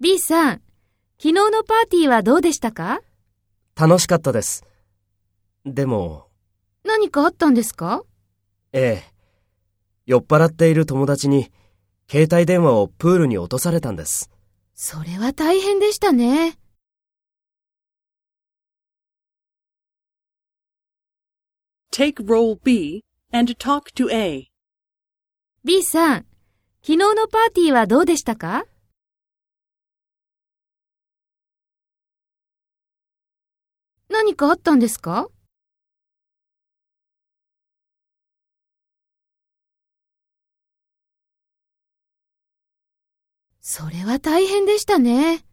B さん、昨日のパーティーはどうでしたか？楽しかったです。でも、何かあったんですか？ええ。酔っ払っている友達に、携帯電話をプールに落とされたんです。それは大変でしたね。Take role B and talk to A. B さん、昨日のパーティーはどうでしたか？何かあったんですか？それは大変でしたね。